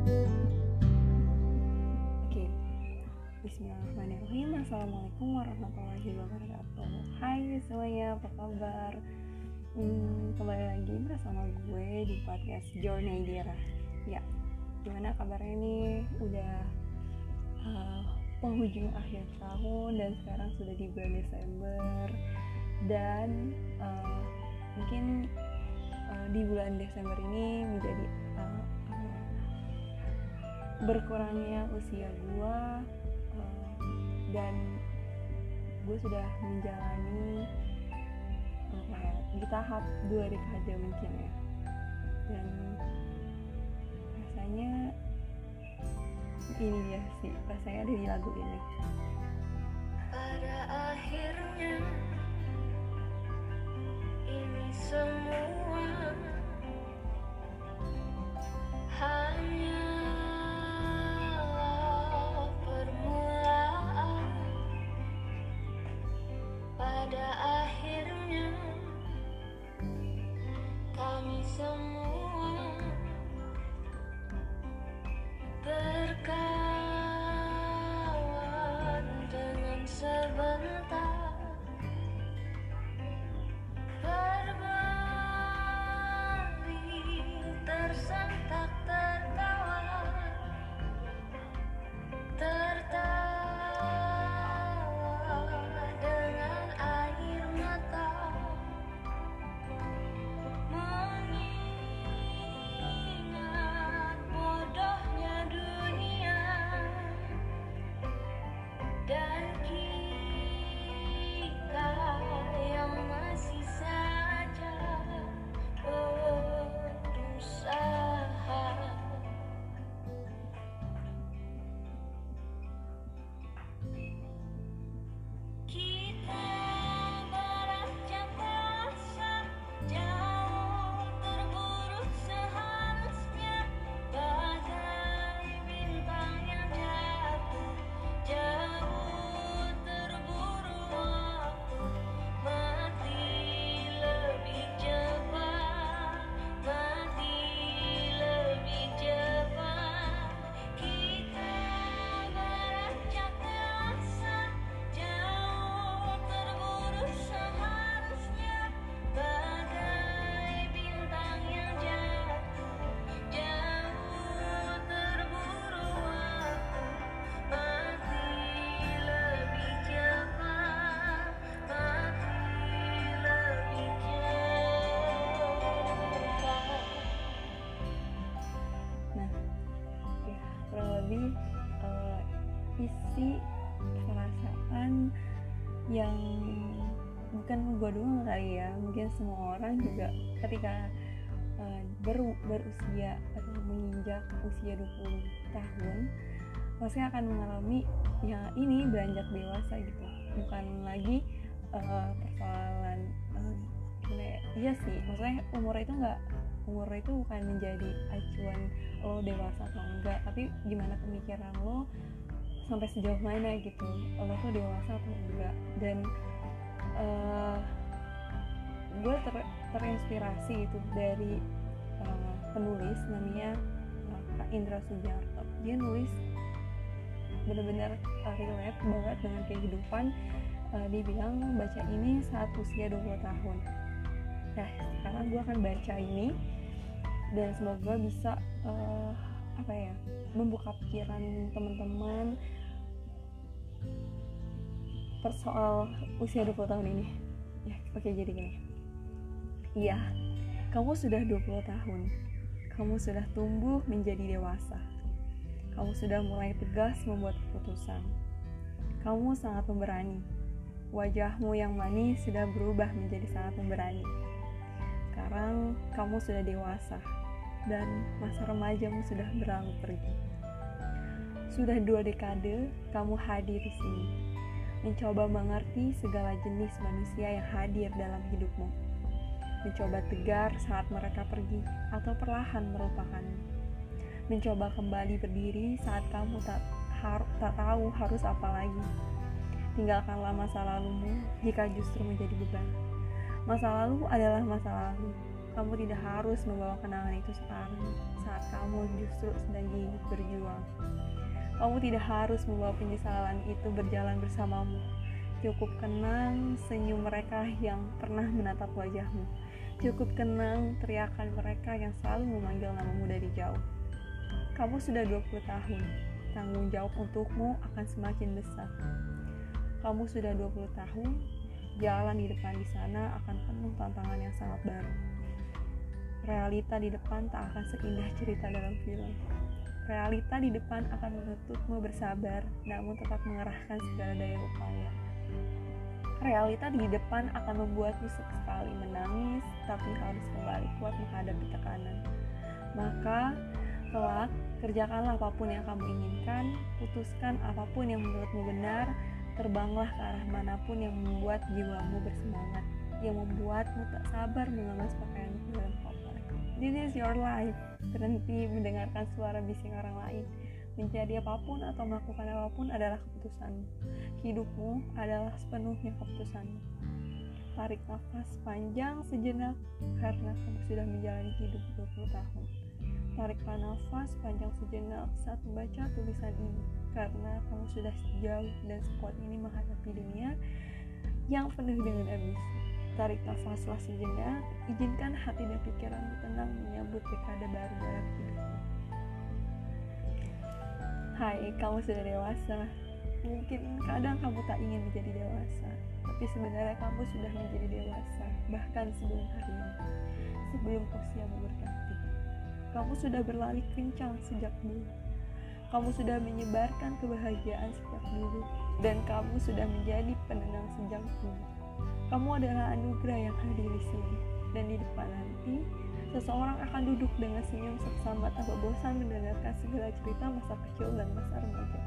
Oke, Bismillahirrahmanirrahim. Assalamualaikum warahmatullahi wabarakatuh. Hai semuanya, apa kabar? Hmm, kembali lagi bersama gue di podcast Journey Dira. Ya, gimana kabarnya nih? Udah uh, penghujung akhir tahun dan sekarang sudah di bulan Desember. Dan uh, mungkin uh, di bulan Desember ini menjadi uh, berkurangnya usia gue uh, dan gue sudah menjalani apa ya di tahap dua dekade mungkin ya. Dan rasanya ini ya sih rasanya ada di lagu ini. Pada akhirnya ini semua semua orang juga ketika uh, berusia atau menginjak usia 20 tahun pasti akan mengalami ya ini beranjak dewasa gitu bukan lagi uh, persoalan uh, ya? iya sih maksudnya umur itu nggak umur itu bukan menjadi acuan lo dewasa atau enggak tapi gimana pemikiran lo sampai sejauh mana gitu lo tuh dewasa atau enggak dan uh, gue ter terinspirasi itu dari uh, penulis namanya uh, Kak Indra Sujarto dia nulis bener-bener uh, relate banget dengan kehidupan uh, dia bilang baca ini saat usia 20 tahun. Nah sekarang gue akan baca ini dan semoga bisa uh, apa ya membuka pikiran teman-teman persoal usia 20 tahun ini. Ya oke jadi gini iya. Kamu sudah 20 tahun. Kamu sudah tumbuh menjadi dewasa. Kamu sudah mulai tegas membuat keputusan. Kamu sangat pemberani. Wajahmu yang manis sudah berubah menjadi sangat pemberani. Sekarang kamu sudah dewasa dan masa remajamu sudah berlalu pergi. Sudah dua dekade kamu hadir di sini, mencoba mengerti segala jenis manusia yang hadir dalam hidupmu, mencoba tegar saat mereka pergi atau perlahan melupakanmu, mencoba kembali berdiri saat kamu tak har tak tahu harus apa lagi. Tinggalkanlah masa lalumu jika justru menjadi beban. Masa lalu adalah masa lalu. kamu tidak harus membawa kenangan itu sekarang saat kamu justru sedang hidup berjuang. Kamu tidak harus membawa penyesalan itu berjalan bersamamu. Cukup kenang senyum mereka yang pernah menatap wajahmu. Cukup kenang teriakan mereka yang selalu memanggil namamu dari jauh. Kamu sudah 20 tahun. Tanggung jawab untukmu akan semakin besar. Kamu sudah 20 tahun. Jalan di depan di sana akan penuh tantangan yang sangat baru. Realita di depan tak akan seindah cerita dalam film. Realita di depan akan menuntutmu bersabar, namun tetap mengerahkan segala daya upaya. Realita di depan akan membuatmu sekali menangis, tapi harus kembali kuat menghadapi tekanan. Maka, kelak, kerjakanlah apa pun yang kamu inginkan, putuskan apa pun yang menurutmu benar, terbanglah ke arah mana pun yang membuat jiwamu bersemangat, yang membuatmu tak sabar mengemas pakaian dalam koper. This is your life. Berhenti mendengarkan suara bising orang lain. Menjadi apa pun atau melakukan apa pun adalah keputusanmu. Hidupmu adalah sepenuhnya keputusanmu. Tarik nafas panjang sejenak karena kamu sudah menjalani hidup 20 tahun. Tariklah nafas panjang sejenak saat membaca tulisan ini karena kamu sudah sejauh dan sekuat ini menghadapi dunia yang penuh dengan ambisi. Tarik nafaslah sejenak, izinkan hati dan pikiranmu tenang menyambut dekade baru dalam hidupmu. Hai, kamu sudah dewasa. Mungkin kadang kamu tak ingin menjadi dewasa, tapi sebenarnya kamu sudah menjadi dewasa, bahkan sebelum hari ini, sebelum usiamu berganti. Kamu sudah berlari kencang sejak dulu. Kamu sudah menyebarkan kebahagiaan sejak dulu, dan kamu sudah menjadi penenang sejak dulu. Kamu adalah anugerah yang hadir di sini, dan di depan nanti, seseorang akan duduk dengan senyum seksama tanpa bosan mendengarkan segala cerita masa kecil dan masa remaja.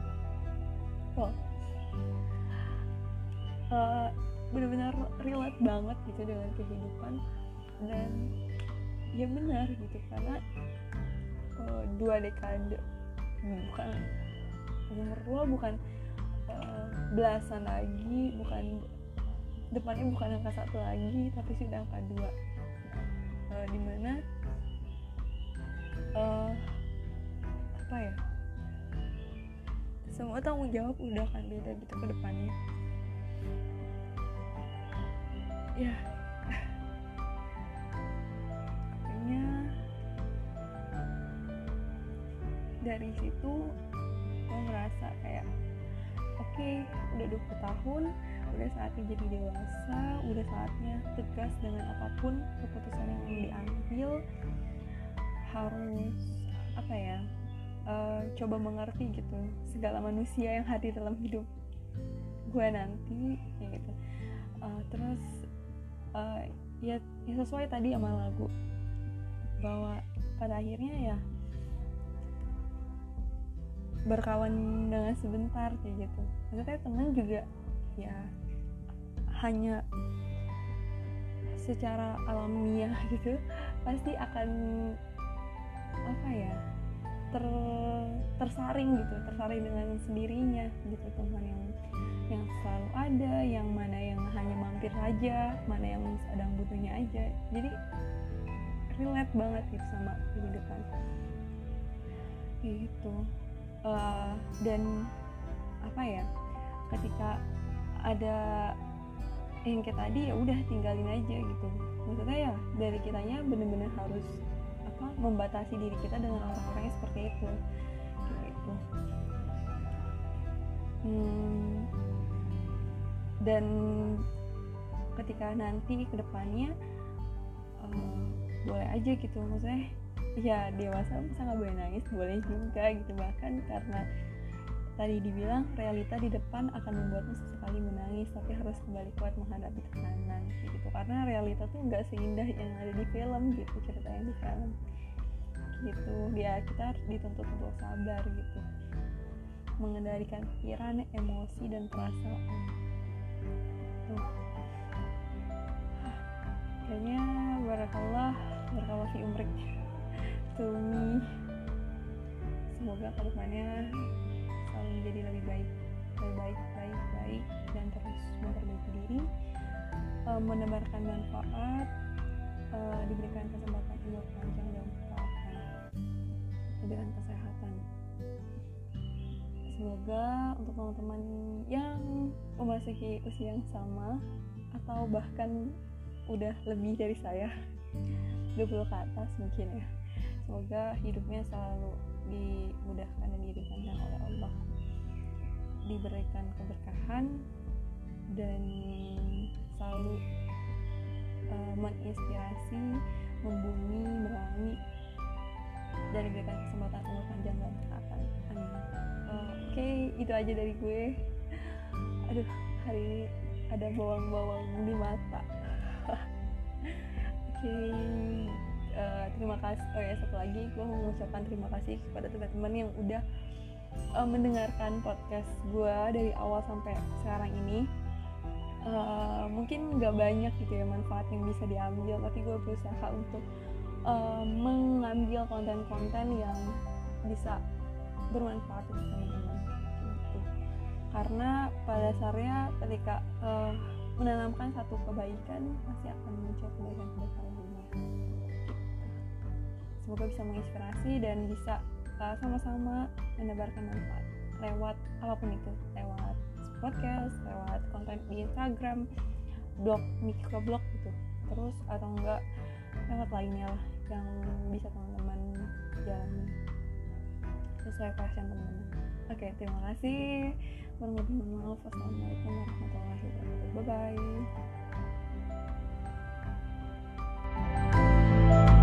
Wow. Uh, benar-benar relate banget gitu dengan kehidupan dan ya benar gitu karena uh, dua dekade bukan umur tua bukan uh, belasan lagi bukan depannya bukan angka satu lagi tapi sudah angka dua uh, di mana uh, apa ya semua tanggung jawab udah akan beda gitu ke depannya. Ya kayaknya dari situ gue ngerasa kayak oke okay, udah 20 tahun udah saatnya jadi dewasa udah saatnya tegas dengan apa pun keputusan yang diambil. Harus apa ya uh, coba mengerti gitu segala manusia yang hadir dalam hidup gue nanti kayak gitu. Uh, terus uh, ya, ya sesuai tadi sama lagu. Bahwa pada akhirnya ya berkawan dengan sebentar kayak gitu. Maksudnya teman juga ya hanya secara alamiah gitu pasti akan apa ya ter tersaring gitu tersaring dengan sendirinya gitu teman yang yang selalu ada yang mana yang hanya mampir saja mana yang sedang butuhnya aja. Jadi relate banget gitu sama kehidupan. Gitu. Uh, dan apa ya ketika ada yang kayak tadi ya udah tinggalin aja gitu. Maksudnya ya dari kitanya bener-bener harus apa membatasi diri kita dengan orang-orang yang seperti itu. Gitu. Hmm, dan ketika nanti ke depannya uh, boleh aja gitu. Maksudnya ya dewasa bisa nggak boleh nangis boleh juga gitu. Bahkan karena tadi dibilang realita di depan akan membuatmu sesekali menangis tapi harus kembali kuat menghadapi tekanan gitu. Karena realita tuh nggak seindah yang ada di film gitu ceritanya di film. Gitu. Dia kita harus dituntut untuk sabar gitu. Mengendalikan pikiran emosi dan perasaan. Tuh. Kayaknya barakallah barakallah fi umrik me semoga ke depannya menjadi lebih baik lebih baik baik baik dan terus memperbaiki diri uh, menebarkan manfaat eh, diberikan kesempatan umur panjang dan kesehatan diberikan kesehatan. Semoga untuk teman-teman yang memasuki usia yang sama atau bahkan udah lebih dari saya 20 ke atas mungkin ya semoga hidupnya selalu dimudahkan diberikan keberkahan dan selalu uh, menginspirasi membumi merangi dan diberikan kesempatan umur panjang dan kesehatan amin Uh, oke itu aja dari gue. Aduh hari ini ada bawang-bawang di mata. Oke uh, terima kasih oh ya satu lagi gue mau mengucapkan terima kasih kepada teman-teman yang udah uh, mendengarkan podcast gue dari awal sampai sekarang ini uh, mungkin nggak banyak gitu ya manfaat yang bisa diambil tapi gue berusaha untuk uh, mengambil konten-konten yang bisa bermanfaat untuk teman-teman gitu. karena pada dasarnya ketika uh, menanamkan satu kebaikan pasti akan muncul kebaikan-kebaikan lainnya semoga bisa menginspirasi dan bisa kita sama-sama menebarkan manfaat lewat apa pun itu lewat podcast lewat konten di Instagram blog mikroblog gitu. Terus atau enggak lewat lainnya lah yang bisa teman-teman jalani sesuai passion teman-teman. Oke terima kasih. Mohon maaf. Wassalamualaikum warahmatullahi wabarakatuh. Bye bye